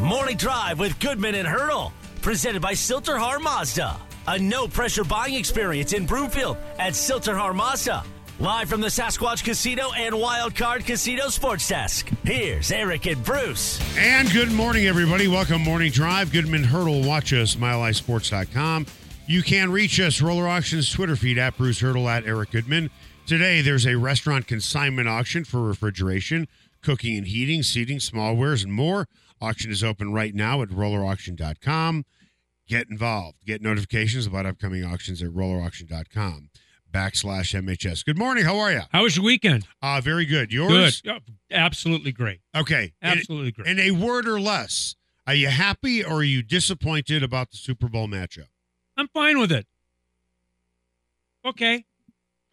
Morning Drive with Goodman and Hurdle, presented by Sill-TerHar Mazda. A no pressure buying experience in Broomfield at Sill-TerHar Mazda. Live from the Sasquatch Casino and Wild Card Casino Sports Desk. Here's Eric and Bruce. And good morning, everybody. Welcome, Morning Drive. Goodman Hurdle. Watch us, milehighsports.com. You can reach us, Roller Auctions Twitter feed at Bruce Hurdle at Eric Goodman. Today, there's a restaurant consignment auction for refrigeration, cooking and heating, seating, small wares, and more. Auction is open right now at rollerauction.com. Get involved. Get notifications about upcoming auctions at rollerauction.com backslash MHS. Good morning. How are you? How was your weekend? Uh, very good. Yours? Good. Absolutely great. Okay. Absolutely great. In a word or less, are you happy or are you disappointed about the Super Bowl matchup? I'm fine with it. Okay.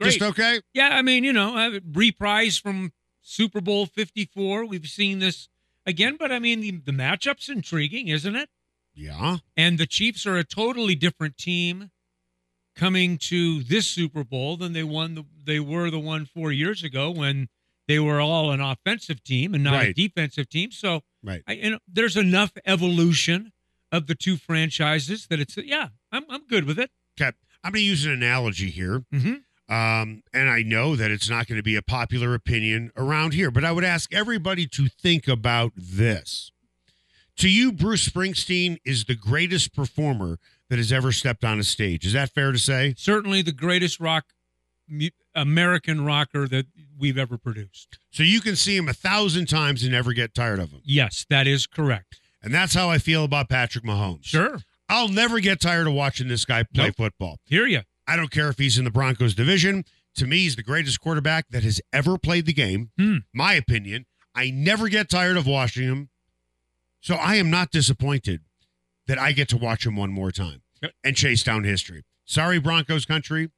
Great. Just okay? Yeah, I mean, you know, reprise from Super Bowl 54. We've seen this again, but I mean, the, the matchup's intriguing, isn't it? Yeah. And the Chiefs are a totally different team coming to this Super Bowl than they won the, they were the one 4 years ago when they were all an offensive team and not a defensive team. So, Right. I, you know, there's enough evolution of the two franchises that it's yeah, I'm I'm good with it. Okay. I'm going to use an analogy here. Mhm. Um, and I know that it's not going to be a popular opinion around here, but I would ask everybody to think about this. To you, Bruce Springsteen is the greatest performer that has ever stepped on a stage. Is that fair to say? Certainly the greatest rock American rocker that we've ever produced. So you can see him a thousand times and never get tired of him. Yes, that is correct. And that's how I feel about Patrick Mahomes. Sure. I'll never get tired of watching this guy play Nope. football. Hear you. I don't care if he's in the Broncos division. To me, he's the greatest quarterback that has ever played the game. Hmm. My opinion. I never get tired of watching him. So I am not disappointed that I get to watch him one more time Yep. and chase down history. Sorry, Broncos country.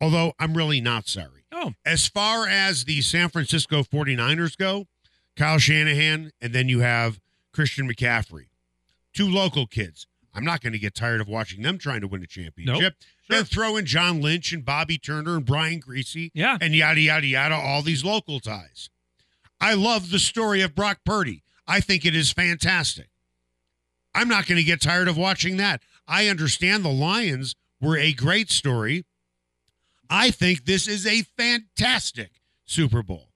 Although I'm really not sorry. Oh, As far as the San Francisco 49ers go, Kyle Shanahan, and then you have Christian McCaffrey, two local kids. I'm not going to get tired of watching them trying to win a championship. Sure. Then throw in John Lynch and Bobby Turner and Brian Griese yeah. and yada, yada, yada, all these local ties. I love the story of Brock Purdy. I think it is fantastic. I'm not going to get tired of watching that. I understand the Lions were a great story. I think this is a fantastic Super Bowl.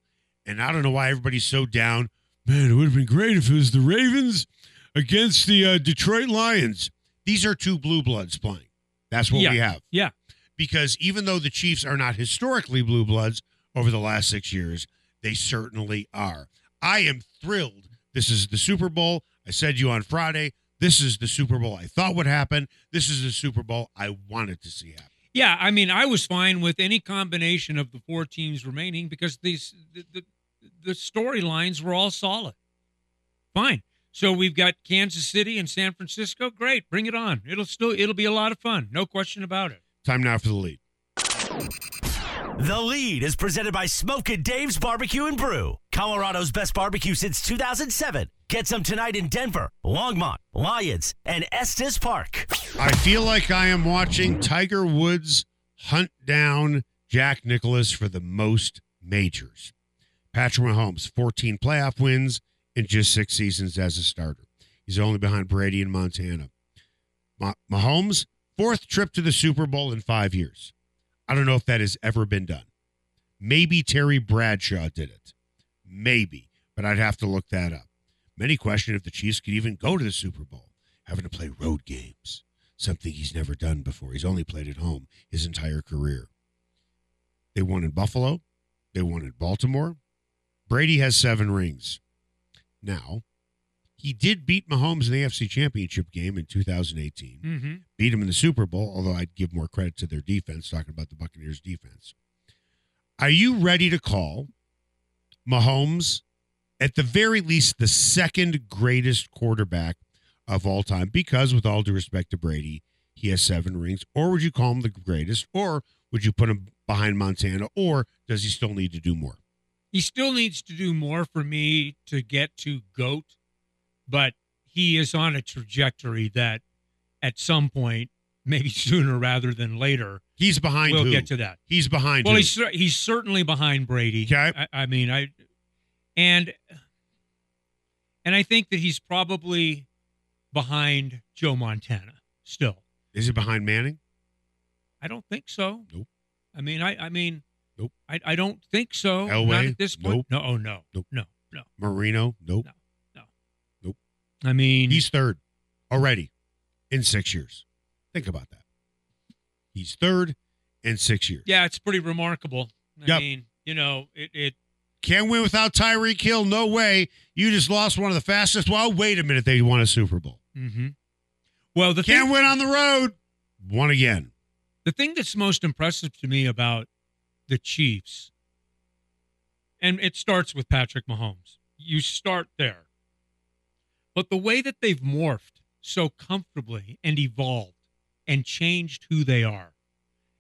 And I don't know why everybody's so down. Man, it would have been great if it was the Ravens against the uh, Detroit Lions. These are two blue bloods playing. That's what Yeah. we have Yeah. because even though the Chiefs are not historically blue bloods over the last six years, they certainly are. I am thrilled. This is the Super Bowl. I said to you on Friday, this is the Super Bowl I thought would happen. This is the Super Bowl I wanted to see happen. Yeah, I mean, I was fine with any combination of the four teams remaining because these the the, the storylines were all solid. Fine. So we've got Kansas City and San Francisco. Great, bring it on. It'll still it'll be a lot of fun. No question about it. Time now for the lead. The lead is presented by Smokin' Dave's Barbecue and Brew, Colorado's best barbecue since 2007. Get some tonight in Denver, Longmont, Lyons, and Estes Park. I feel like I am watching Tiger Woods hunt down Jack Nicklaus for the most majors. Patrick Mahomes, 14 playoff wins in just six seasons as a starter. He's only behind Brady and Montana. Ma- Mahomes, fourth trip to the Super Bowl in five years. I don't know if that has ever been done. Maybe Terry Bradshaw did it. Maybe, but I'd have to look that up. Many question if the Chiefs could even go to the Super Bowl, having to play road games, something he's never done before. He's only played at home his entire career. They won in Buffalo, they won in Baltimore. Brady has seven rings. Now, he did beat Mahomes in the AFC Championship game in 2018 Mm-hmm. beat him in the Super Bowl, although I'd give more credit to their defense, talking about the Buccaneers defense. Are you ready to call Mahomes, at the very least, the second greatest quarterback of all time? Because, with all due respect to Brady, he has seven rings. Or would you call him the greatest? Or would you put him behind Montana? Or does he still need to do more? He still needs to do more for me to get to GOAT, but he is on a trajectory that at some point, maybe sooner rather than later, He's behind we'll who? get to that. He's behind Well, who? he's he's certainly behind Brady. Okay. I, I mean, I and And I think that he's probably behind Joe Montana still. Is it behind Manning? I don't think so. Nope. I mean, I, I mean, Nope. I, I don't think so. Not Elway? at this point. Nope. No, oh no, Nope. no, no. Marino? Nope. No. No. Nope. I mean, He's third already in six years. Think about that. He's third in six years. yeah, it's pretty remarkable. I Yep. mean, you know, it, it Can't win without Tyreek Hill. No way. You just lost one of the fastest. Well, wait a minute. They won a Super Bowl. Mm-hmm. Well, the Can't thing, win on the road. Won again. the thing that's most impressive to me about the Chiefs, and it starts with Patrick Mahomes. You start there. But the way that they've morphed so comfortably and evolved and changed who they are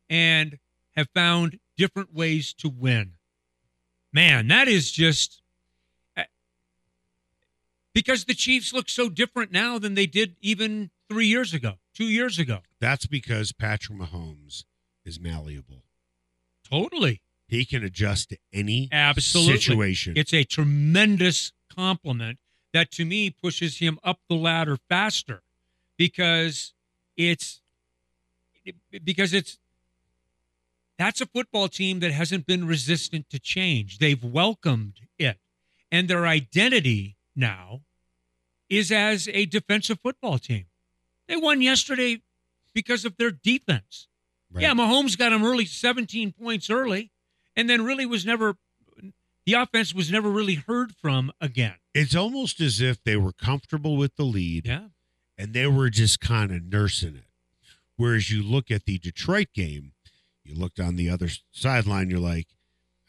and have found different ways to win. Man, that is just eh, because the Chiefs look so different now than they did even three years ago, two years ago. That's because Patrick Mahomes is malleable. Totally. He can adjust to any Absolutely. situation. It's a tremendous compliment that to me pushes him up the ladder faster because it's because it's that's a football team that hasn't been resistant to change. They've welcomed it. And their identity now is as a defensive football team. They won yesterday because of their defense. Right. Yeah, Mahomes got him early 17 points early and then really was never the offense was never really heard from again. It's almost as if they were comfortable with the lead Yeah. and they were just kind of nursing it. Whereas you look at the Detroit game, you looked on the other sideline, you're like,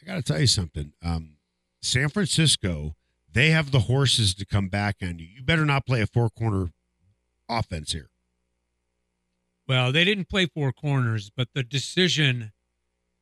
I got to tell you something. Um, San Francisco, they have the horses to come back on you. You better not play a four corner offense here. Well, they didn't play four corners, but the decision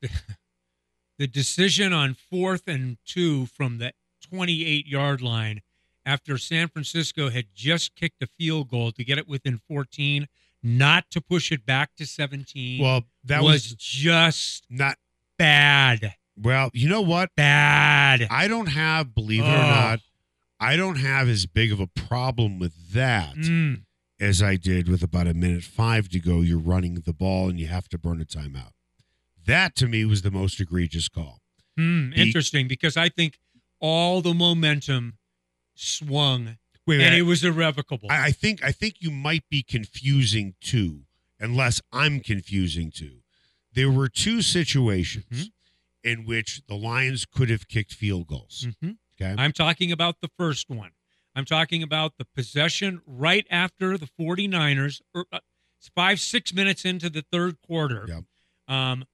the decision on fourth and two from the 28 yard line after San Francisco had just kicked a field goal to get it within 14, not to push it back to 17. Well, that was, was, just not, bad. well, you know what? Bad. I don't have, believe it or Oh. not, I don't have as big of a problem with that. Mm. As I did with about a minute five to go. You're running the ball and you have to burn a timeout. That to me was the most egregious call. Hmm, The- interesting because I think all the momentum swung Wait, and wait, it was irrevocable. I, I think I think you might be confusing two, unless I'm confusing two. There were two situations Mhm. in which the Lions could have kicked field goals. Mhm. Okay, I'm talking about the first one. I'm talking about the possession right after the 49ers, er, uh, five, six minutes into the third quarter. Yep. Um,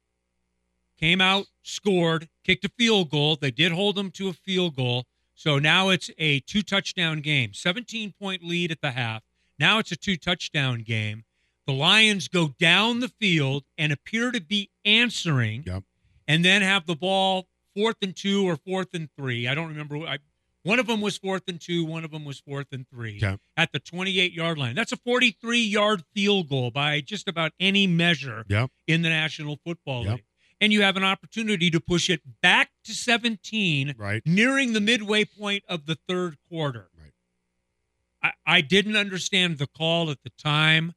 came out, scored, kicked a field goal. They did hold them to a field goal. So now it's a two touchdown game, 17 point lead at the half. Now it's a two touchdown game. The Lions go down the field and appear to be answering Yep. and then have the ball fourth and two or fourth and three. I don't remember. I, one of them was fourth and two. One of them was fourth and three Okay. at the 28 yard line. That's a 43 yard field goal by just about any measure Yep. in the National Football Yep. League. And you have an opportunity to push it back to 17 right. nearing the midway point of the third quarter. Right. I, I didn't understand the call at the time.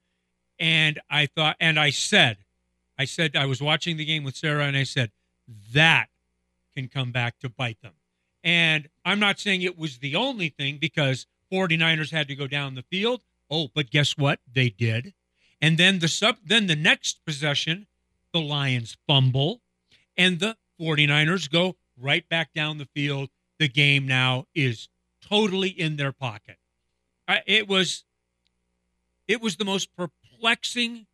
And I thought, and I said, I said, I was watching the game with Sarah and I said, that can come back to bite them. And I'm not saying it was the only thing because 49ers had to go down the field. Oh, but guess what? They did. And then the sub then the next possession, the Lions fumble and the 49ers go right back down the field. The game now is totally in their pocket. It was it was the most perplexing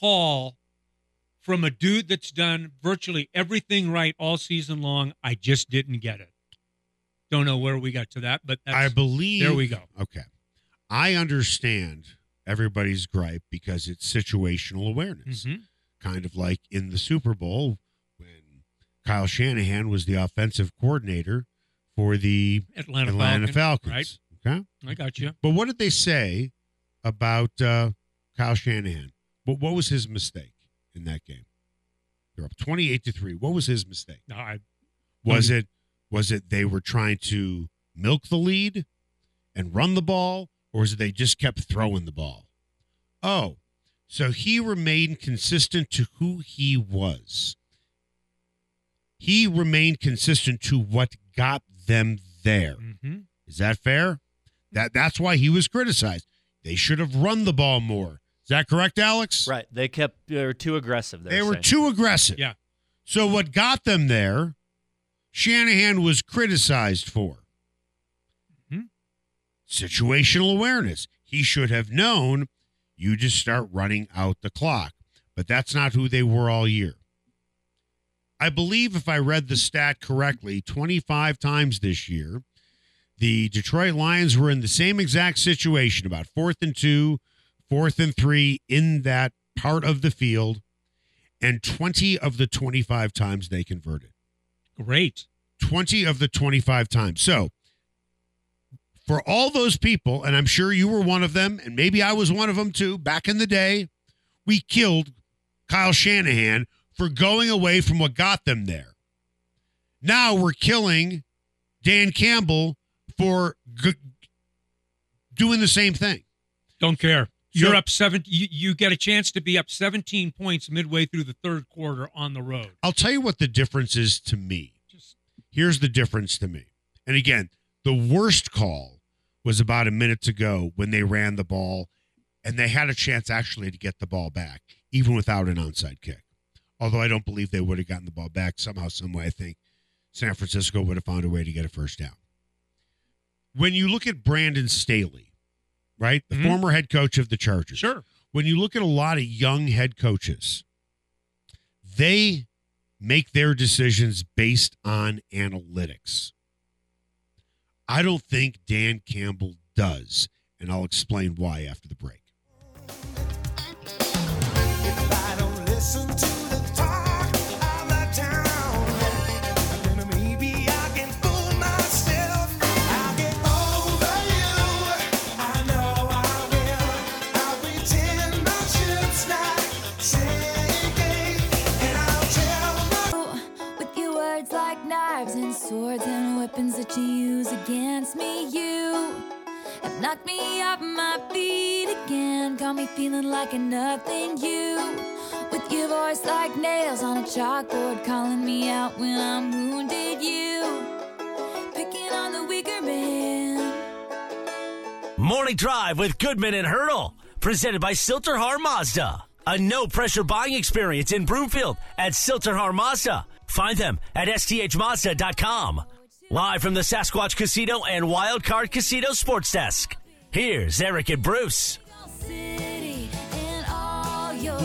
call from a dude that's done virtually everything right all season long. I just didn't get it. Don't know where we got to that, but that's, I believe. there we go. Okay. I understand everybody's gripe because it's situational awareness. Mhm. Kind of like in the Super Bowl when Kyle Shanahan was the offensive coordinator for the Atlanta, Atlanta Falcon, Falcons. Okay. I got you. But what did they say about uh, Kyle Shanahan? What, what was his mistake in that game? They're up 28 to 3. What was his mistake? No, I, Was it was it they were trying to milk the lead and run the ball, or was it they just kept throwing the ball? Oh, so he remained consistent to who he was. He remained consistent to what got them there. Mm-hmm. Is that fair? That that's why he was criticized. They should have run the ball more. Is that correct, Alex? Right. They kept they were too aggressive. They were too aggressive. Yeah. So what got them there, Shanahan was criticized for. Mhm. Situational awareness. He should have known you just start running out the clock. But that's not who they were all year. I believe if I read the stat correctly, 25 times this year, the Detroit Lions were in the same exact situation about fourth and two, fourth and three in that part of the field, and 20 of the 25 times they converted. Great. 20 of the 25 times. So, for all those people, and I'm sure you were one of them, and maybe I was one of them too, back in the day, we killed Kyle Shanahan for going away from what got them there. Now we're killing Dan Campbell for g- doing the same thing. Don't care. You're So- up seven. You, you get a chance to be up 17 points midway through the third quarter on the road. I'll tell you what the difference is to me. Just Here's the difference to me. And again, the worst call was about a minute to go when they ran the ball and they had a chance actually to get the ball back, even without an onside kick. Although I don't believe they would have gotten the ball back somehow, some way. I think San Francisco would have found a way to get a first down. When you look at Brandon Staley, right, the Mhm. former head coach of the Chargers, sure. when you look at a lot of young head coaches, they make their decisions based on analytics. I don't think Dan Campbell does, and I'll explain why after the break. Swords and weapons that you use against me, you have knocked me off my feet again. Got me feeling like a nothing. You, with your voice like nails on a chalkboard, calling me out when I'm wounded. You, picking on the weaker man. Morning Drive with Goodman and Hurdle. Presented by Sill-TerHar Mazda. A no pressure buying experience in Broomfield at Sill-TerHar Mazda. Find them at sthmazda.com. Live from the Sasquatch Casino and Wildcard Casino Sports Desk. Here's Eric and Bruce.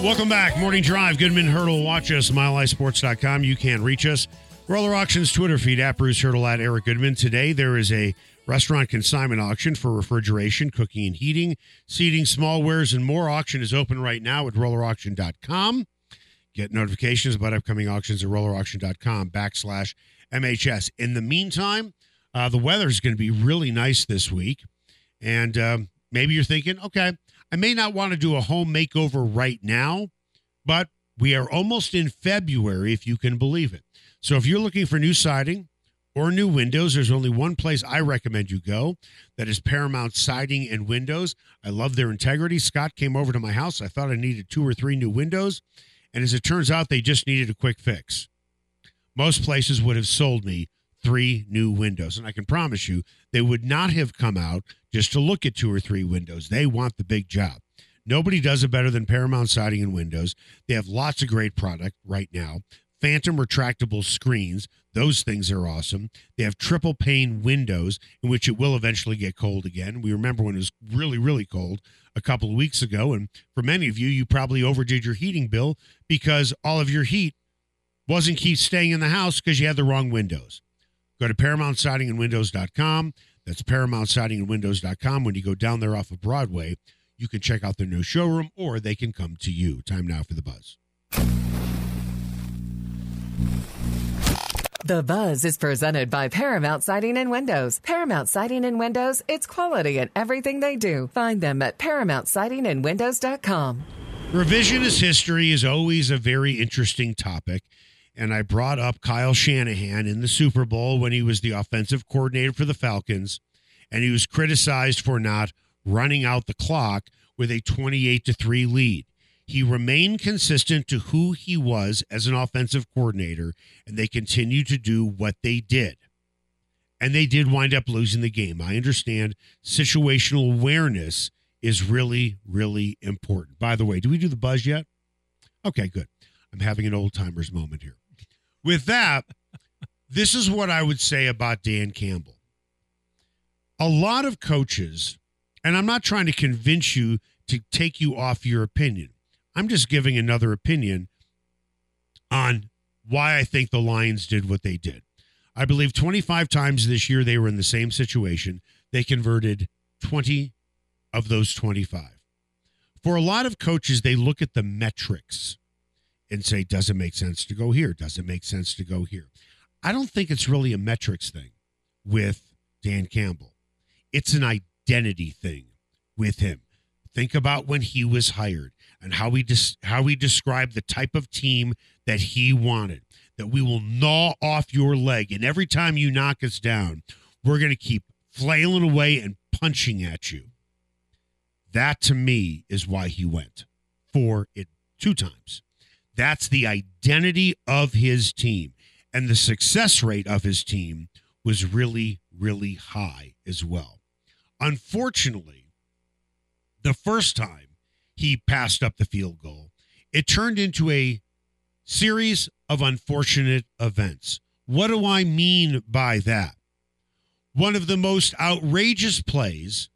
Welcome back. Morning Drive. Goodman Hurdle. Watch us, milehighsports.com. You can reach us. Roller Auctions Twitter feed at Bruce Hurdle at Eric Goodman. Today there is a restaurant consignment auction for refrigeration, cooking and heating, seating, small wares, and more. Auction is open right now at rollerauction.com. Get notifications about upcoming auctions at rollerauction.com backslash MHS. In the meantime, uh, the weather is going to be really nice this week. And um, maybe you're thinking, okay, I may not want to do a home makeover right now, but we are almost in February, if you can believe it. So if you're looking for new siding or new windows, there's only one place I recommend you go. That is Paramount Siding and Windows. I love their integrity. Scott came over to my house. I thought I needed two or three new windows. And as it turns out, they just needed a quick fix. Most places would have sold me three new windows. And I can promise you, they would not have come out just to look at two or three windows. They want the big job. Nobody does it better than Paramount Siding and Windows. They have lots of great product right now. Phantom retractable screens, those things are awesome. They have triple pane windows in which it will eventually get cold again. We remember when it was really, really cold a couple of weeks ago. And for many of you, you probably overdid your heating bill because all of your heat wasn't keep staying in the house because you had the wrong windows. Go to ParamountSidingAndWindows.com. That's ParamountSidingAndWindows.com. When you go down there off of Broadway, you can check out their new showroom or they can come to you. Time now for the buzz. The Buzz is presented by Paramount Siding and Windows. Paramount Siding and Windows, it's quality in everything they do. Find them at ParamountSidingAndWindows.com. Revisionist history is always a very interesting topic. And I brought up Kyle Shanahan in the Super Bowl when he was the offensive coordinator for the Falcons. and he was criticized for not running out the clock with a 28 to 3 lead. He remained consistent to who he was as an offensive coordinator, and they continued to do what they did. And they did wind up losing the game. I understand situational awareness is really, really important. By the way, do we do the buzz yet? Okay, good. I'm having an old timers moment here. With that, this is what I would say about Dan Campbell. A lot of coaches, and I'm not trying to convince you to take you off your opinion. I'm just giving another opinion on why I think the Lions did what they did. I believe 25 times this year they were in the same situation. They converted 20 of those 25. For a lot of coaches, they look at the metrics and say, does it make sense to go here? Does it make sense to go here? I don't think it's really a metrics thing with Dan Campbell. It's an identity thing with him. Think about when he was hired and how he dis- how he described the type of team that he wanted. That we will gnaw off your leg, and every time you knock us down, we're going to keep flailing away and punching at you. That to me is why he went for it two times. That's the identity of his team. And the success rate of his team was really, really high as well. Unfortunately, the first time he passed up the field goal, it turned into a series of unfortunate events. What do I mean by that? One of the most outrageous plays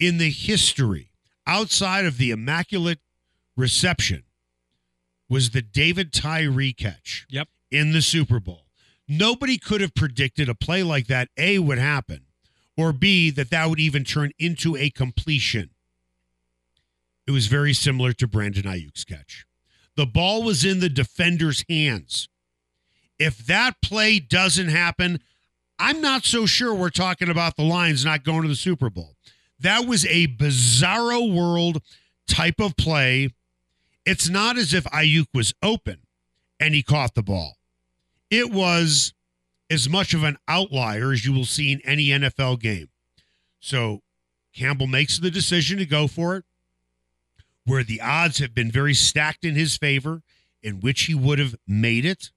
in the history outside of the immaculate reception was the David Tyree catch Yep. in the Super Bowl. Nobody could have predicted a play like that, A, would happen, or B, that that would even turn into a completion. It was very similar to Brandon Aiyuk's catch. The ball was in the defender's hands. If that play doesn't happen, I'm not so sure we're talking about the Lions not going to the Super Bowl. That was a bizarro world type of play. It's not as if Ayuk was open and he caught the ball. It was as much of an outlier as you will see in any NFL game. So Campbell makes the decision to go for it, where the odds have been very stacked in his favor, in which he would have made it.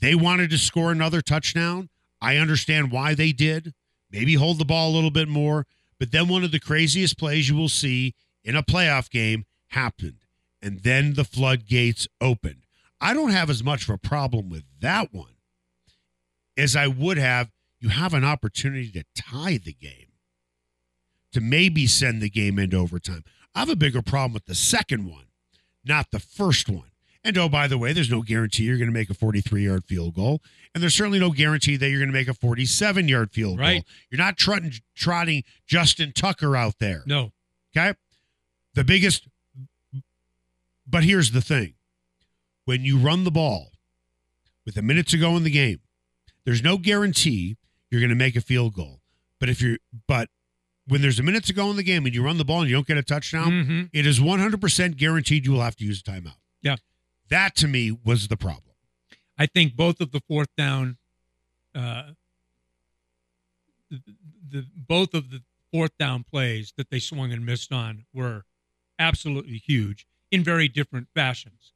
They wanted to score another touchdown. I understand why they did. Maybe hold the ball a little bit more. But then one of the craziest plays you will see in a playoff game happened. And then the floodgates opened. I don't have as much of a problem with that one as I would have. You have an opportunity to tie the game, to maybe send the game into overtime. I have a bigger problem with the second one, not the first one. And oh, by the way, there's no guarantee you're going to make a 43 yard field goal. And there's certainly no guarantee that you're going to make a 47 yard field Right. goal. You're not trotting, trotting Justin Tucker out there. No. Okay. The biggest, but here's the thing when you run the ball with a minute to go in the game, there's no guarantee you're going to make a field goal. But if you're, but when there's a minute to go in the game and you run the ball and you don't get a touchdown, Mhm. it is 100% guaranteed you will have to use a timeout. Yeah. That to me was the problem. I think both of the fourth down, uh, the, the both of the fourth down plays that they swung and missed on were absolutely huge in very different fashions.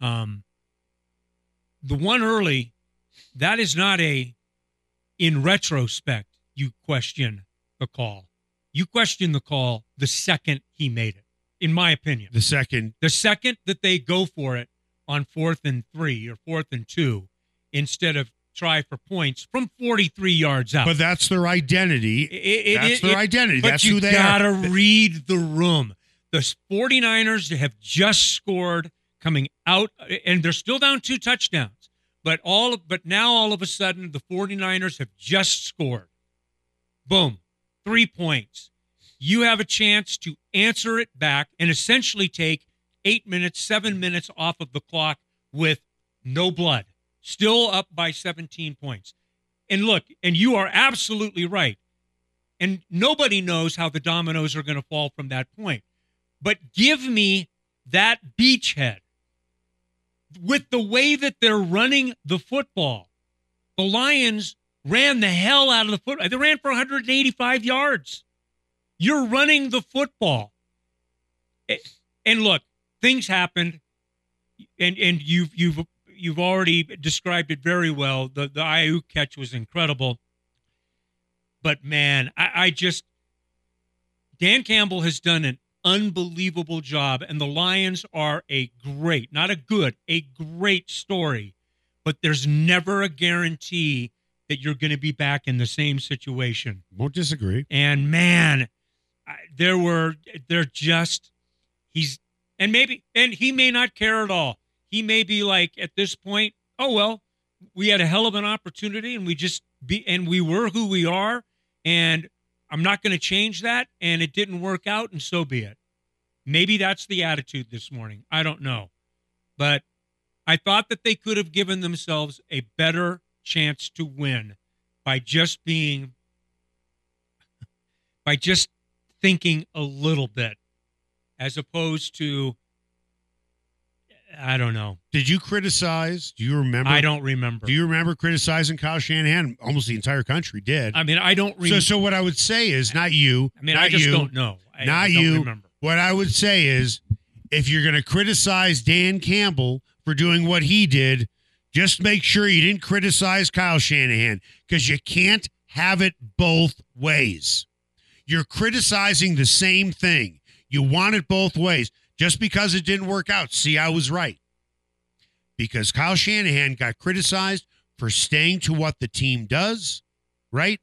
Um, the one early, that is not a, in retrospect, you question the call. You question the call the second he made it, in my opinion. The second, The second that they go for it on fourth and three or fourth and two, instead of try for points from 43 yards out. but that's their identity. It- it- that's it- their it- identity. That's who they gotta are. read the room. The 49ers have just scored coming out, and they're still down two touchdowns. But all, but now all of a sudden, the 49ers have just scored. Boom, three points. You have a chance to answer it back and essentially take eight minutes, seven minutes off of the clock with no blood, still up by 17 points. And look, and you are absolutely right. And nobody knows how the dominoes are going to fall from that point. But give me that beachhead with the way that they're running the football. The Lions ran the hell out of the foot. They ran for 185 yards. You're running the football. And look, things happened, and and you've you've you've already described it very well. The the Aiyuk catch was incredible. But man, I, I just Dan Campbell has done an unbelievable job, and the Lions are a great, not a good, a great story. But there's never a guarantee that you're going to be back in the same situation. Won't disagree. And man, I- there were they're just he's and maybe and he may not care at all. He may be like at this point, oh well, we had a hell of an opportunity and we just be and we were who we are and I'm not going to change that and it didn't work out and so be it. Maybe that's the attitude this morning. I don't know. But I thought that they could have given themselves a better chance to win by just being by just thinking a little bit as opposed to I don't know. Did you criticize? Do you remember? I don't remember. Do you remember criticizing Kyle Shanahan? Almost the entire country did. I mean, I don't so, remember. so what I would say is not you. I mean, I just you, don't know. I, not I don't you. remember. What I would say is, if you're going to criticize Dan Campbell for doing what he did, just make sure you didn't criticize Kyle Shanahan because you can't have it both ways. You're criticizing the same thing. You want it both ways. Just because it didn't work out, see, I was right. Because Kyle Shanahan got criticized for staying to what the team does, right?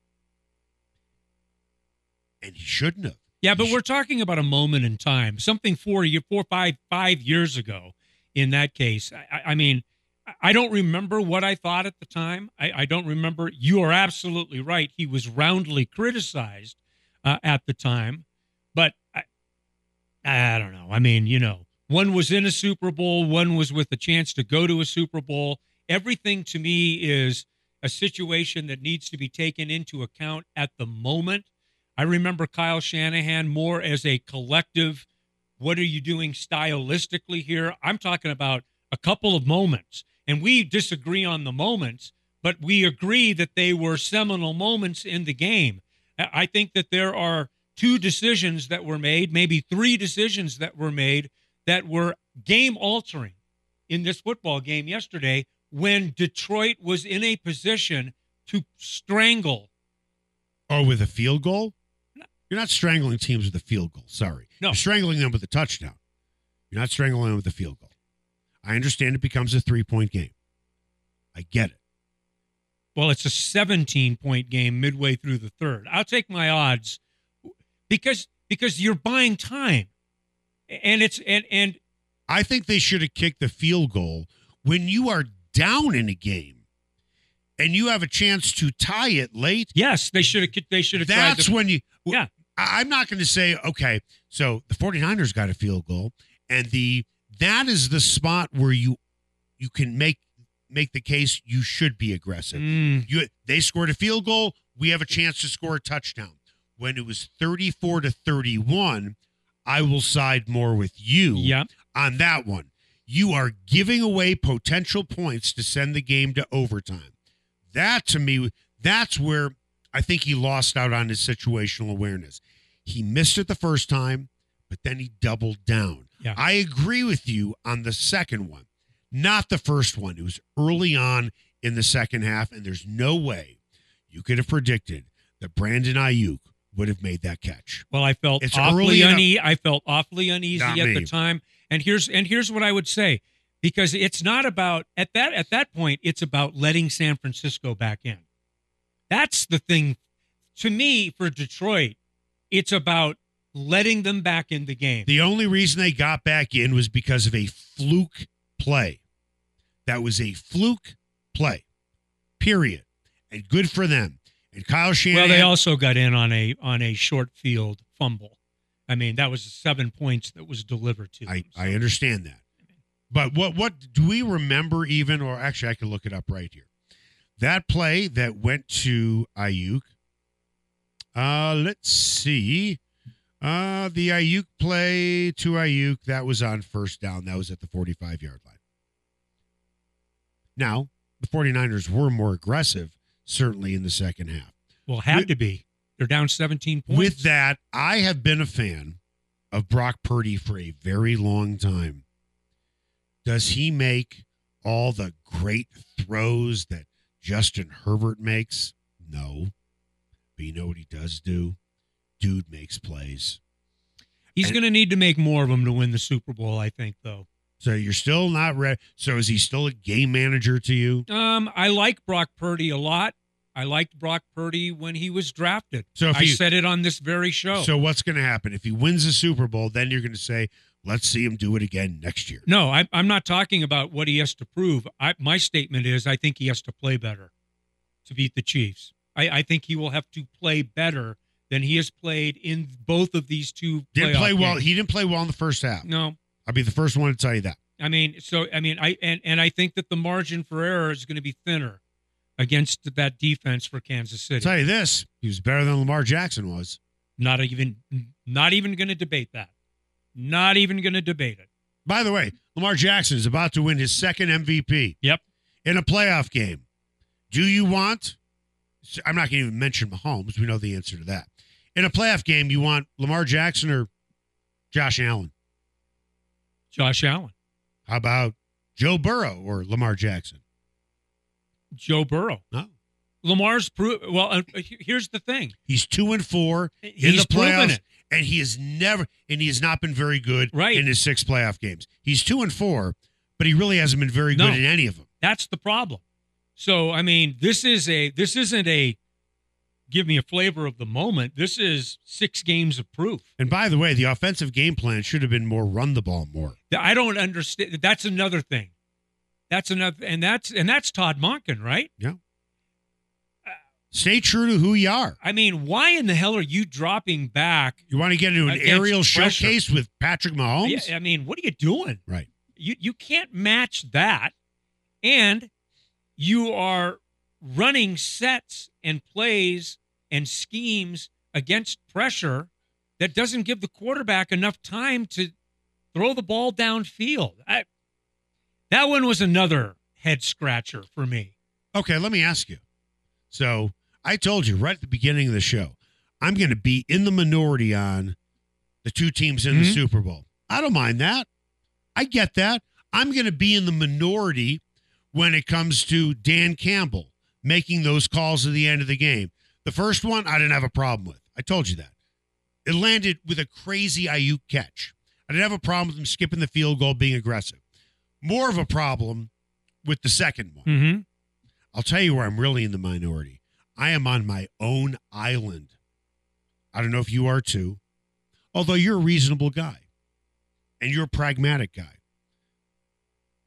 And he shouldn't have. Yeah, but we're talking about a moment in time, something four, year, four, five, five years ago. In that case, I, I- I mean, I- don't remember what I thought at the time. I, I don't remember. You are absolutely right. He was roundly criticized uh, at the time, but I, I don't know. I mean, you know, one was in a Super Bowl, one was with a chance to go to a Super Bowl. Everything to me is a situation that needs to be taken into account at the moment. I remember Kyle Shanahan more as a collective. What are you doing stylistically here? I'm talking about a couple of moments, and we disagree on the moments, but we agree that they were seminal moments in the game. I think that there are two decisions that were made, maybe three decisions that were made that were game altering in this football game yesterday when Detroit was in a position to strangle Or with a field goal? You're not strangling teams with a field goal. Sorry. No. You're strangling them with a touchdown. You're not strangling them with a field goal. I understand it becomes a three point game. I get it. Well, it's a 17 point game midway through the third. I'll take my odds because because you're buying time. And it's and and I think they should have kicked the field goal when you are down in a game and you have a chance to tie it late. yes, they should have they should have tried That's to, when you. Yeah. I'm not going to say, okay, so the 49ers got a field goal, and the that is the spot where you you can make make the case you should be aggressive. Mm, You they scored a field goal, we have a chance to score a touchdown. When it was 34 to 31, I will side more with you yeah. on that one. You are giving away potential points to send the game to overtime. That to me, that's where I think he lost out on his situational awareness. He missed it the first time, but then he doubled down. Yeah. I agree with you on the second one, not the first one. It was early on in the second half, and there's no way you could have predicted that Brandon Aiyuk would have made that catch. Well, I felt It's awfully uneasy. I felt awfully uneasy at me. the time. And here's and here's what I would say, because it's not about at that at that point. It's about letting San Francisco back in. That's the thing. To me, for Detroit, it's about letting them back in the game. The only reason they got back in was because of a fluke play. That was a fluke play. Period. And good for them. And Kyle Shanahan. well, they also got in on a on a short field fumble. I mean, that was seven points that was delivered to them. I, So- I understand that. But what what do we remember even or actually I can look it up right here. That play that went to Aiyuk. Uh let's see. Uh the Aiyuk play to Aiyuk that was on first down. That was at the 45 yard line. Now, the 49ers were more aggressive certainly in the second half. Well, had With- to be. They're down 17 points. With that, I have been a fan of Brock Purdy for a very long time. Does he make all the great throws that Justin Herbert makes? No. But you know what he does do? Dude makes plays. He's going to need to make more of them to win the Super Bowl, I think, though. So you're still not ready. So is he still a game manager to you? Um, I like Brock Purdy a lot. I liked Brock Purdy when he was drafted. So if I he- said it on this very show. So what's going to happen if he wins the Super Bowl? Then you're going to say, "Let's see him do it again next year." no, I, I'm not talking about what he has to prove. I, my statement is I think he has to play better to beat the Chiefs. I, I think he will have to play better than he has played in both of these two. Didn't play well. games. He didn't play well in the first half. no, I'll be the first one to tell you that. I mean, so I mean, I and and I think that the margin for error is going to be thinner against that defense for Kansas City. I'll City. tell you this: he was better than Lamar Jackson was. Not even, not even going to debate that. Not even going to debate it. By the way, Lamar Jackson is about to win his second MVP Yep. in a playoff game. Do you want? I'm not going to even mention Mahomes. We know the answer to that. In a playoff game, you want Lamar Jackson or Josh Allen? Josh Allen, How about Joe Burrow or Lamar Jackson? Joe Burrow, No. Lamar's pro- well. Uh, here's the thing. He's two and four in He's the playoffs, and he has never and he has not been very good Right. in his six playoff games. He's two and four, but he really hasn't been very No. good in any of them. That's the problem. So I mean, this is a this isn't a give me a flavor of the moment. This is six games of proof. And by the way, the offensive game plan should have been more run the ball more. I don't understand. That's another thing. That's another, and that's and that's Todd Monken, right? Yeah. Uh, Stay true to who you are. I mean, why in the hell are you dropping back? You want to get into an aerial showcase with Patrick Mahomes? I mean, what are you doing? Right. You you can't match that, and you are running sets and plays and schemes against pressure that doesn't give the quarterback enough time to throw the ball downfield. I, that one was another head scratcher for me. Okay, let me ask you. So I told you right at the beginning of the show, I'm going to be in the minority on the two teams in the Mhm. Super Bowl. I don't mind that. I get that. I'm going to be in the minority when it comes to Dan Campbell making those calls at the end of the game. The first one, I didn't have a problem with. I told you that. It landed with a crazy Aiyuk catch. I didn't have a problem with him skipping the field goal, being aggressive. More of a problem with the second one. Mm-hmm. I'll tell you where I'm really in the minority. I am on my own island. I don't know if you are too, although you're a reasonable guy and you're a pragmatic guy.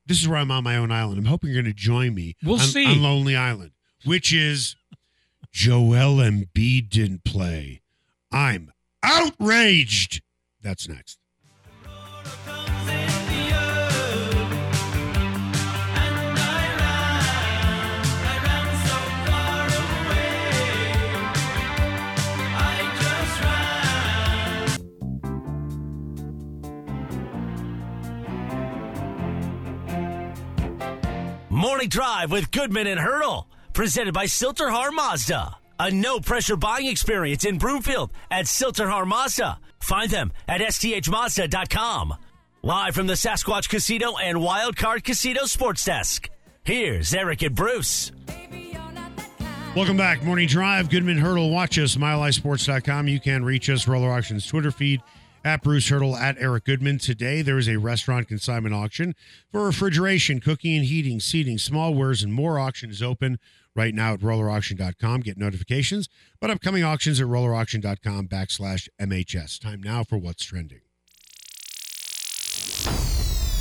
This is where I'm on my own island. I'm hoping you're going to join me We'll on, see. on Lonely Island, which is Joel Embiid didn't play. I'm outraged. That's next. Morning Drive with Goodman and Hurdle. Presented by Sill-TerHar Mazda. A no pressure buying experience in Broomfield at Sill-TerHar Mazda. Find them at sthmazda.com. Live from the Sasquatch Casino and Wild Card Casino Sports Desk. Here's Eric and Bruce. Welcome back. Morning Drive. Goodman Hurdle. Watch us, milehighsports.com. You can reach us, Roller Auctions Twitter feed, at Bruce Hurdle, at Eric Goodman. Today, there is a restaurant consignment auction for refrigeration, cooking and heating, seating, small wares, and more. Auction is open right now at rollerauction.com. Get notifications, but upcoming auctions at rollerauction.com backslash MHS. Time now for What's Trending.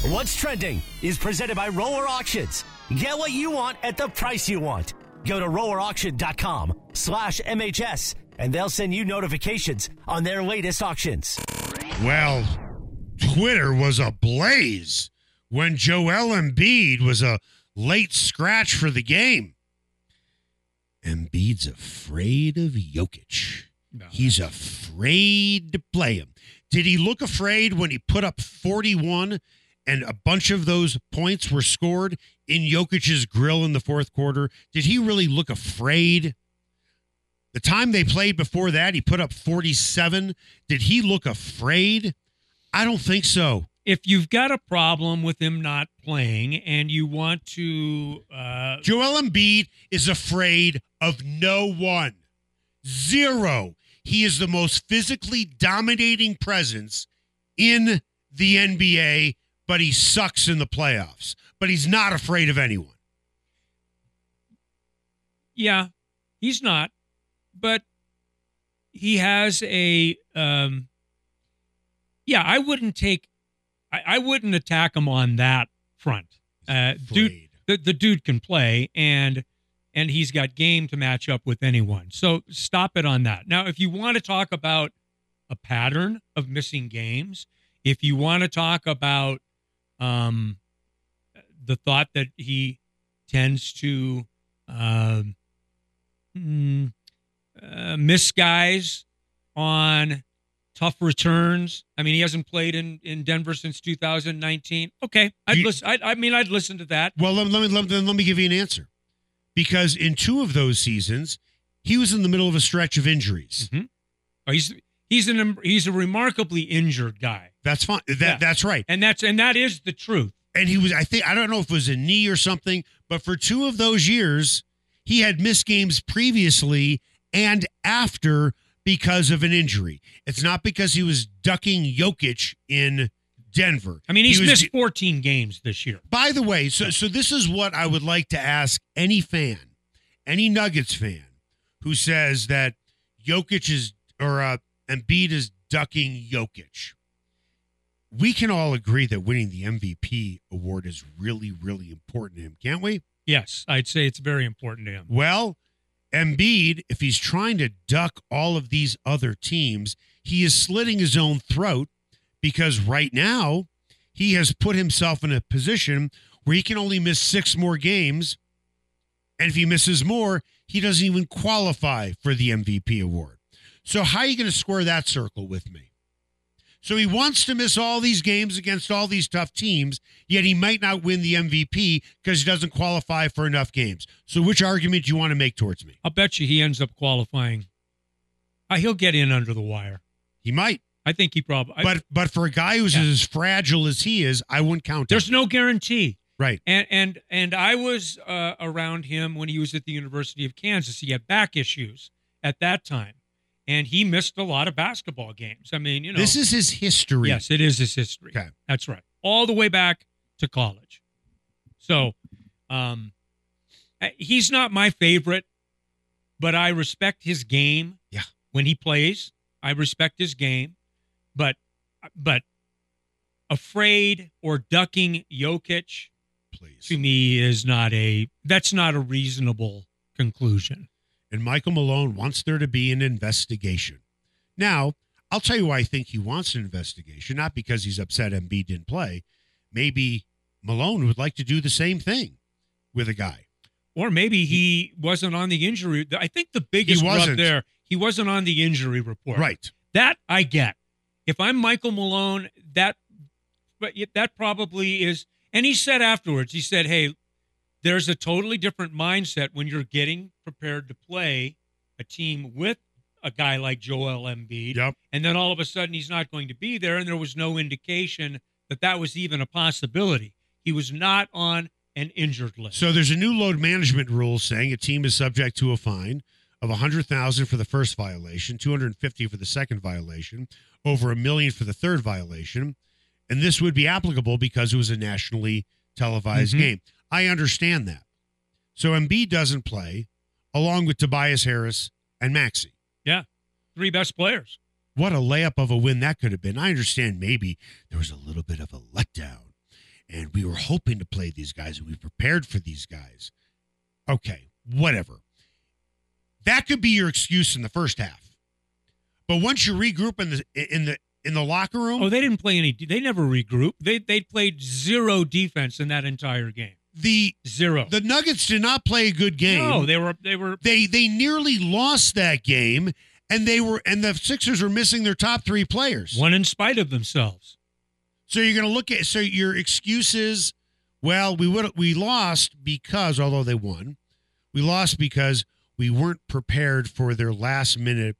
What's trending is presented by Roller Auctions. Get what you want at the price you want. Go to rollerauction.com slash MHS and they'll send you notifications on their latest auctions. Well, Twitter was ablaze when Joel Embiid was a late scratch for the game. Embiid's afraid of Jokic. He's afraid to play him. Did he look afraid when he put up 41 and a bunch of those points were scored in Jokic's grill in the fourth quarter, did he really look afraid? The time they played before that, he put up 47. Did he look afraid? I don't think so. If you've got a problem with him not playing and you want to, uh, Joel Embiid is afraid of no one. Zero. He is the most physically dominating presence in the NBA, but he sucks in the playoffs. But he's not afraid of anyone. yeah, he's not, but he has a, um, yeah, I wouldn't take, I, I wouldn't attack him on that front. Uh, dude, the, the dude can play and and he's got game to match up with anyone. So stop it on that. Now, if you want to talk about a pattern of missing games, if you want to talk about um, the thought that he tends to um, mm, uh, miss guys on tough returns. I mean, he hasn't played in, in Denver since 2019. Okay, I'd You- listen. I, I mean, I'd listen to that. Well, let, let me let, me- let me give you an answer. Because in two of those seasons, he was in the middle of a stretch of injuries. Mm-hmm. Oh, he's he's an he's a remarkably injured guy, That's fine. That Yeah. that's right. and that's and that is the truth. And he was, I think, I don't know if it was a knee or something, but for two of those years, he had missed games previously and after because of an injury. It's not because he was ducking Jokic in Denver. I mean, He he's was- missed 14 games this year. By the way, so so this is what I would like to ask any fan, any Nuggets fan, who says that Jokic is or uh, Embiid is ducking Jokic. We can all agree that winning the MVP award is really, really important to him, can't we? Yes, I'd say it's very important to him. Well, Embiid, if he's trying to duck all of these other teams, he is slitting his own throat because right now he has put himself in a position where he can only miss six more games. And if he misses more, he doesn't even qualify for the MVP award. So, how are you going to square that circle with me? So, he wants to miss all these games against all these tough teams, yet he might not win the MVP because he doesn't qualify for enough games. So, which argument do you want to make towards me? I'll bet you he ends up qualifying. Uh, he'll get in under the wire. He might, I think he probably. but but for a guy who's Yeah. as fragile as he is, I wouldn't count. there's him. no guarantee. right. And and and I was uh, around him when he was at the University of Kansas. He had back issues at that time, and he missed a lot of basketball games. I mean, you know, This is his history. yes, it is his history. Okay. That's right, all the way back to college. So, um, he's not my favorite, but I respect his game. Yeah. when he plays, I respect his game, but but afraid or ducking Jokic please. to me is not a that's not a reasonable conclusion. And Michael Malone wants there to be an investigation. Now, I'll tell you why I think he wants an investigation, not because he's upset Embiid didn't play. Maybe Malone would like to do the same thing with a guy. Or maybe he wasn't on the injury. I think the biggest He wasn't. there, he wasn't on the injury report. Right. That I get. If I'm Michael Malone, that but that probably is and he said afterwards, he said, Hey, there's a totally different mindset when you're getting prepared to play a team with a guy like Joel Embiid. Yep. And then all of a sudden he's not going to be there. And there was no indication that that was even a possibility. He was not on an injured list. So there's a new load management rule saying a team is subject to a fine of 100,000 for the first violation, 250 for the second violation, over a million for the third violation, and this would be applicable because it was a nationally televised Mhm. game. I understand that. So Embiid doesn't play along with Tobias Harris and Maxey. Yeah. Three best players. What a layup of a win that could have been. I understand maybe there was a little bit of a letdown and we were hoping to play these guys and we prepared for these guys. Okay, whatever. That could be your excuse in the first half. But once you regroup in the in the in the locker room, Oh, they didn't play any. They never regrouped. They they played zero defense in that entire game. The Zero. the Nuggets did not play a good game. No, they were they were. they they nearly lost that game and they were and the Sixers were missing their top 3 players. One in spite of themselves. So you're going to look at so your excuses. Well, we would we lost because although they won, we lost because we weren't prepared for their last minute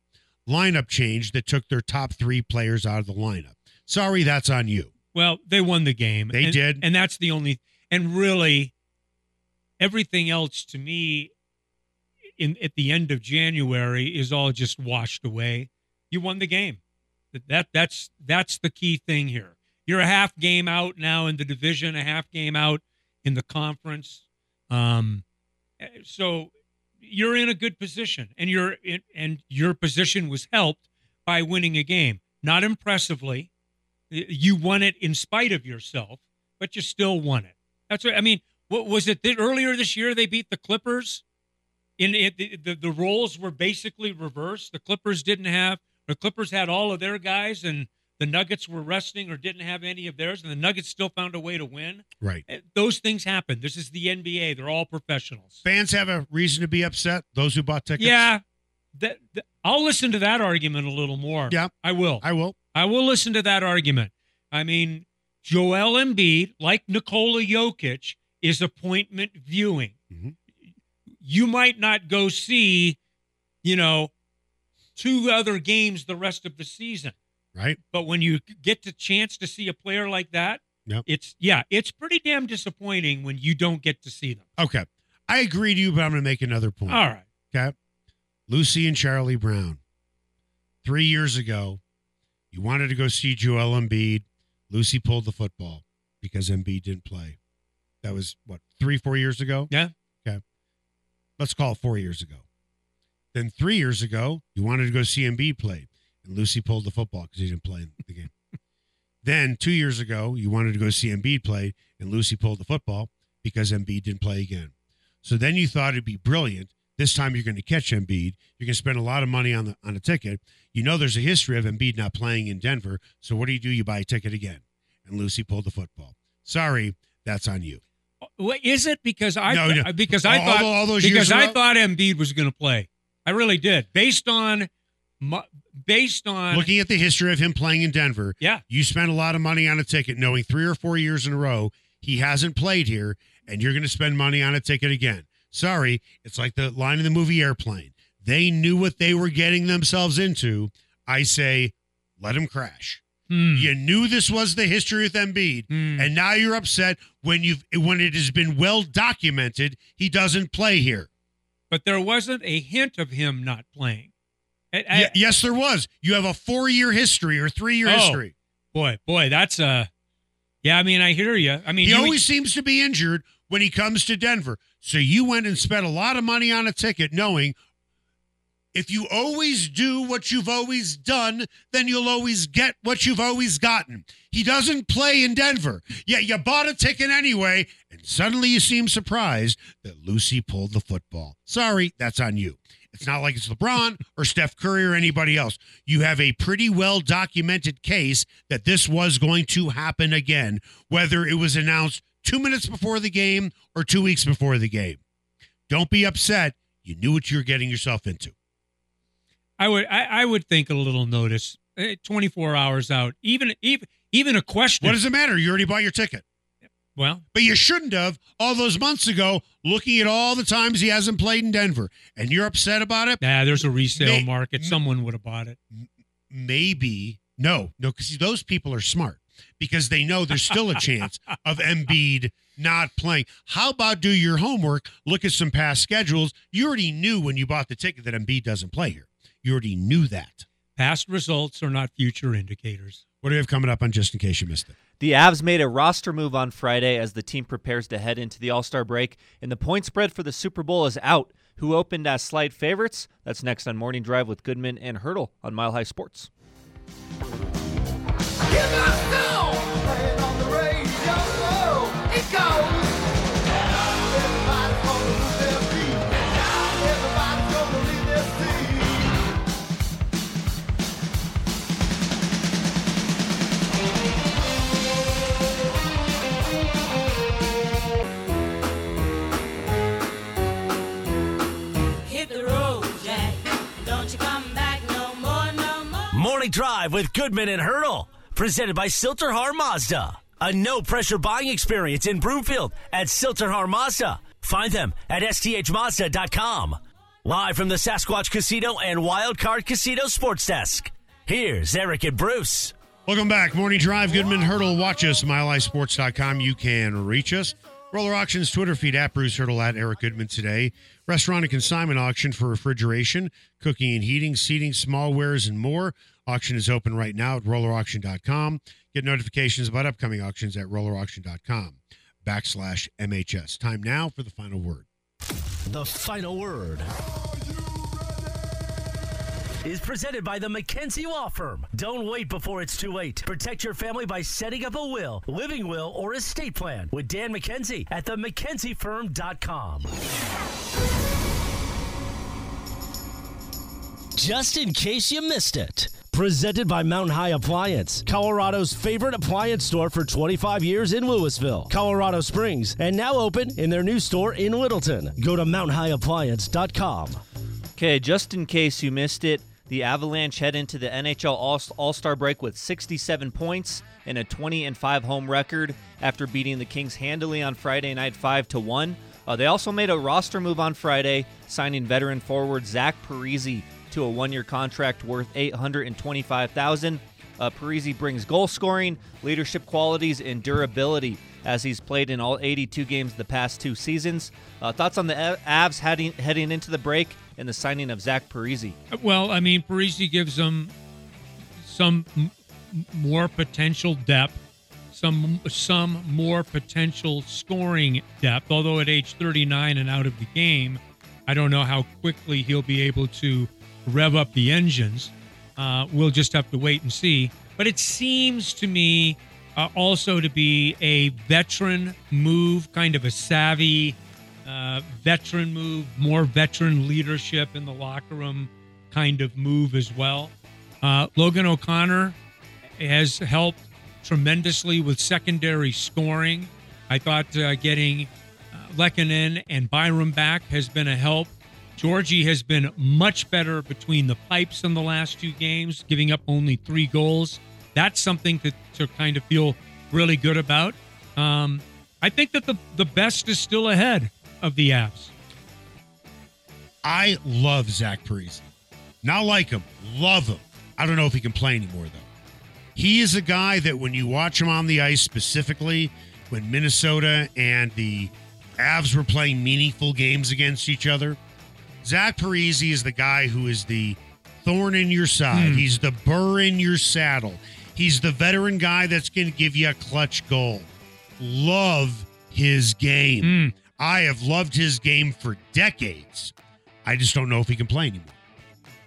lineup change that took their top three players out of the lineup. Sorry, that's on you. Well, they won the game. They and- did. and that's the only. And really, everything else to me, in at the end of January, is all just washed away. You won the game. That, that that's that's the key thing here. You're a half game out now in the division, a half game out in the conference. Um, eh, so you're in a good position, and in, and your position was helped by winning a game. Not impressively, you won it in spite of yourself, but you still won it. That's right. I mean. What was it that earlier this year they beat the Clippers? In it, the, the the roles were basically reversed. The Clippers didn't have the Clippers had all of their guys, and the Nuggets were resting or didn't have any of theirs, and the Nuggets still found a way to win. Right. Eh, Those things happen. This is the NBA. They're all professionals. Fans have a reason to be upset. Those who bought tickets. Yeah, that, that- I'll listen to that argument a little more. Yeah. I will. I will. I will listen to that argument. I mean, Joel Embiid, like Nikola Jokic, is appointment viewing. Mhm. You might not go see, you know, two other games the rest of the season, Right. but when you get the chance to see a player like that, Yep. it's yeah, it's pretty damn disappointing when you don't get to see them. Okay. I agree to you, but I'm going to make another point. All right. Okay. Lucy and Charlie Brown. Three years ago, you wanted to go see Joel Embiid. Lucy pulled the football because Embiid didn't play. That was what, three, four years ago? Yeah. Okay. Let's call it four years ago. Then three years ago, you wanted to go see Embiid play, and Lucy pulled the football because he didn't play in the game. then two years ago, you wanted to go see Embiid play, and Lucy pulled the football because Embiid didn't play again. So then you thought it'd be brilliant. This time you're going to catch Embiid. You're going to spend a lot of money on the on a ticket. You know there's a history of Embiid not playing in Denver. So what do you do? You buy a ticket again. And Lucy pulled the football. Sorry, that's on you. Uh, what is it? Because I No, no. Uh, because I All- thought all- those because I ago? thought Embiid was going to play. I really did, based on based on Looking at the history of him playing in Denver, yeah. you spent a lot of money on a ticket, knowing three or four years in a row he hasn't played here, and you're going to spend money on a ticket again. Sorry, it's like the line in the movie Airplane. They knew what they were getting themselves into. I say, let him crash. Hmm. You knew this was the history with Embiid, Hmm. and now you're upset when you've when it has been well documented he doesn't play here. But there wasn't a hint of him not playing. I- I- yes, there was. You have a four year history or three year Oh. history. boy, boy, that's a yeah. I mean, I hear you. I mean, He always seems to be injured when he comes to Denver. So you went and spent a lot of money on a ticket knowing if you always do what you've always done, then you'll always get what you've always gotten. He doesn't play in Denver. Yet you bought a ticket anyway, and suddenly you seem surprised that Lucy pulled the football. Sorry, that's on you. It's not like it's LeBron or Steph Curry or anybody else. You have a pretty well documented case that this was going to happen again, whether it was announced two minutes before the game or two weeks before the game. Don't be upset. You knew what you were getting yourself into. I would I, I would think a little notice. eh, Twenty four hours out, even even even a question. What does it matter? You already bought your ticket. well, But you shouldn't have all those months ago looking at all the times he hasn't played in Denver. And you're upset about it? nah, there's a resale May- market. Someone would have bought it. Maybe. No, no, because those people are smart because they know there's still a chance of Embiid not playing. How about do your homework? Look at some past schedules. You already knew when you bought the ticket that Embiid doesn't play here. You already knew that. Past results are not future indicators. What do we have coming up on just in case you missed it? The Avs made a roster move on Friday as the team prepares to head into the All Star break, and the point spread for the Super Bowl is out. Who opened as slight favorites? That's next on Morning Drive with Goodman and Hurdle on Mile High Sports. Drive with Goodman and Hurdle. presented by Sill-TerHar Mazda. A no pressure buying experience in Broomfield at Sill-TerHar Mazda. Find them at sthmazda.com. Live from the Sasquatch Casino and Wildcard Casino Sports Desk. Here's Eric and Bruce. Welcome back. Morning Drive, Goodman Hurdle. Watch us, milehighsports.com. You can reach us. Roller Auctions Twitter feed at Bruce Hurdle at Eric Goodman today. Restaurant and consignment auction for refrigeration, cooking and heating, seating, small wares, and more. Auction is open right now at rollerauction.com. Get notifications about upcoming auctions at rollerauction.com backslash MHS. Time now for the final word. The final word is presented by the McKenzie Law Firm. Don't wait before it's too late. Protect your family by setting up a will, living will, or estate plan with Dan McKenzie at the McKenzieFirm.com. Just in case you missed it. Presented by Mountain High Appliance, Colorado's favorite appliance store for 25 years in Louisville, Colorado Springs, and now open in their new store in Littleton. Go to mountainhighappliance.com. Okay, just in case you missed it, the Avalanche head into the NHL All Star break with 67 points and a 20 and 5 home record after beating the Kings handily on Friday night 5 to 1. Uh, they also made a roster move on Friday, signing veteran forward Zach Parise to a one-year contract worth 825,000. Uh, Parise brings goal scoring, leadership qualities, and durability as he's played in all 82 games the past two seasons. Uh, thoughts on the Avs heading heading into the break and the signing of Zach Parise? Well, I mean, Parise gives them some m- more potential depth, some some more potential scoring depth. Although at age 39 and out of the game, I don't know how quickly he'll be able to rev up the engines. Uh, we'll just have to wait and see. But it seems to me uh, also to be a veteran move, kind of a savvy uh, veteran move, more veteran leadership in the locker room kind of move as well. Uh, Logan O'Connor has helped tremendously with secondary scoring. I thought uh, getting uh, Lehkonen and Byram back has been a help. Georgiev has been much better between the pipes in the last two games, giving up only three goals. That's something to, to kind of feel really good about. Um, I think that the, the best is still ahead of the Avs. I love Zach Parise. Not like him, love him. I don't know if he can play anymore, though. He is a guy that when you watch him on the ice, specifically when Minnesota and the Avs were playing meaningful games against each other, Zach Parise is the guy who is the thorn in your side. Hmm. He's the burr in your saddle. He's the veteran guy that's going to give you a clutch goal. Love his game. Hmm. I have loved his game for decades. I just don't know if he can play anymore.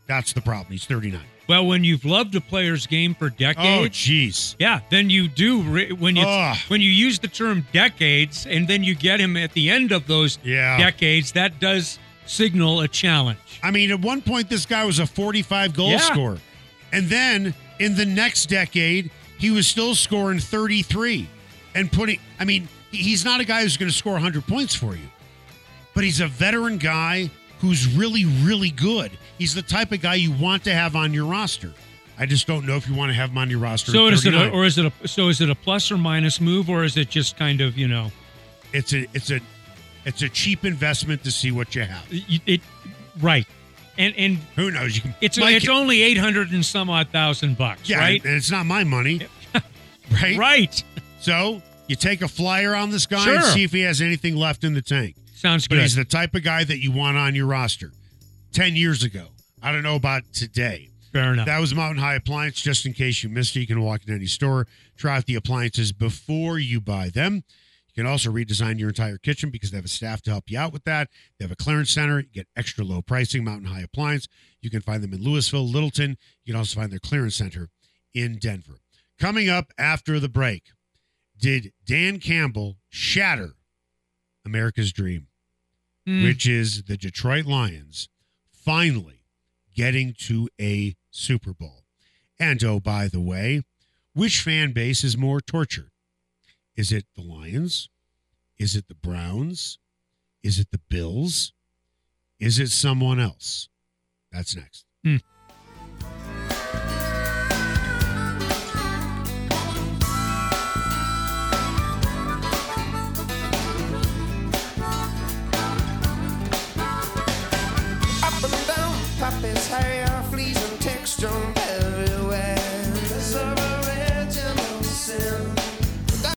That's the problem. He's 39. Well, when you've loved a player's game for decades, Oh, jeez. yeah, then you do re- when you Ugh. when you use the term decades, and then you get him at the end of those Yeah. decades. That does signal a challenge. I mean, at one point, this guy was a 45 goal Yeah. scorer. And then in the next decade, he was still scoring 33 and putting, I mean, he's not a guy who's going to score 100 points for you, but he's a veteran guy who's really, really good. He's the type of guy you want to have on your roster. I just don't know if you want to have him on your roster. So is it, a, or is it a, so is it a plus or minus move, or is it just kind of you know, it's a, it's a, it's a cheap investment to see what you have. it, it right, and and Who knows? You can. it's it's only eight hundred and some odd thousand bucks, yeah, right? and it's not my money, right? Right. So you take a flyer on this guy Sure. and see if he has anything left in the tank. Sounds But good. he's the type of guy that you want on your roster. Ten years ago, I don't know about today. Fair enough. That was Mountain High Appliance. Just in case you missed it, you can walk into any store, try out the appliances before you buy them. You can also redesign your entire kitchen because they have a staff to help you out with that. They have a clearance center. You get extra low pricing, Mountain High Appliance. You can find them in Louisville, Littleton. You can also find their clearance center in Denver. Coming up after the break, did Dan Campbell shatter America's dream, Hmm. which is the Detroit Lions finally getting to a Super Bowl? And oh, by the way, which fan base is more tortured? Is it the Lions? Is it the Browns? Is it the Bills? Is it someone else? That's next. Mm. Up and down, hair, fleas, and texture.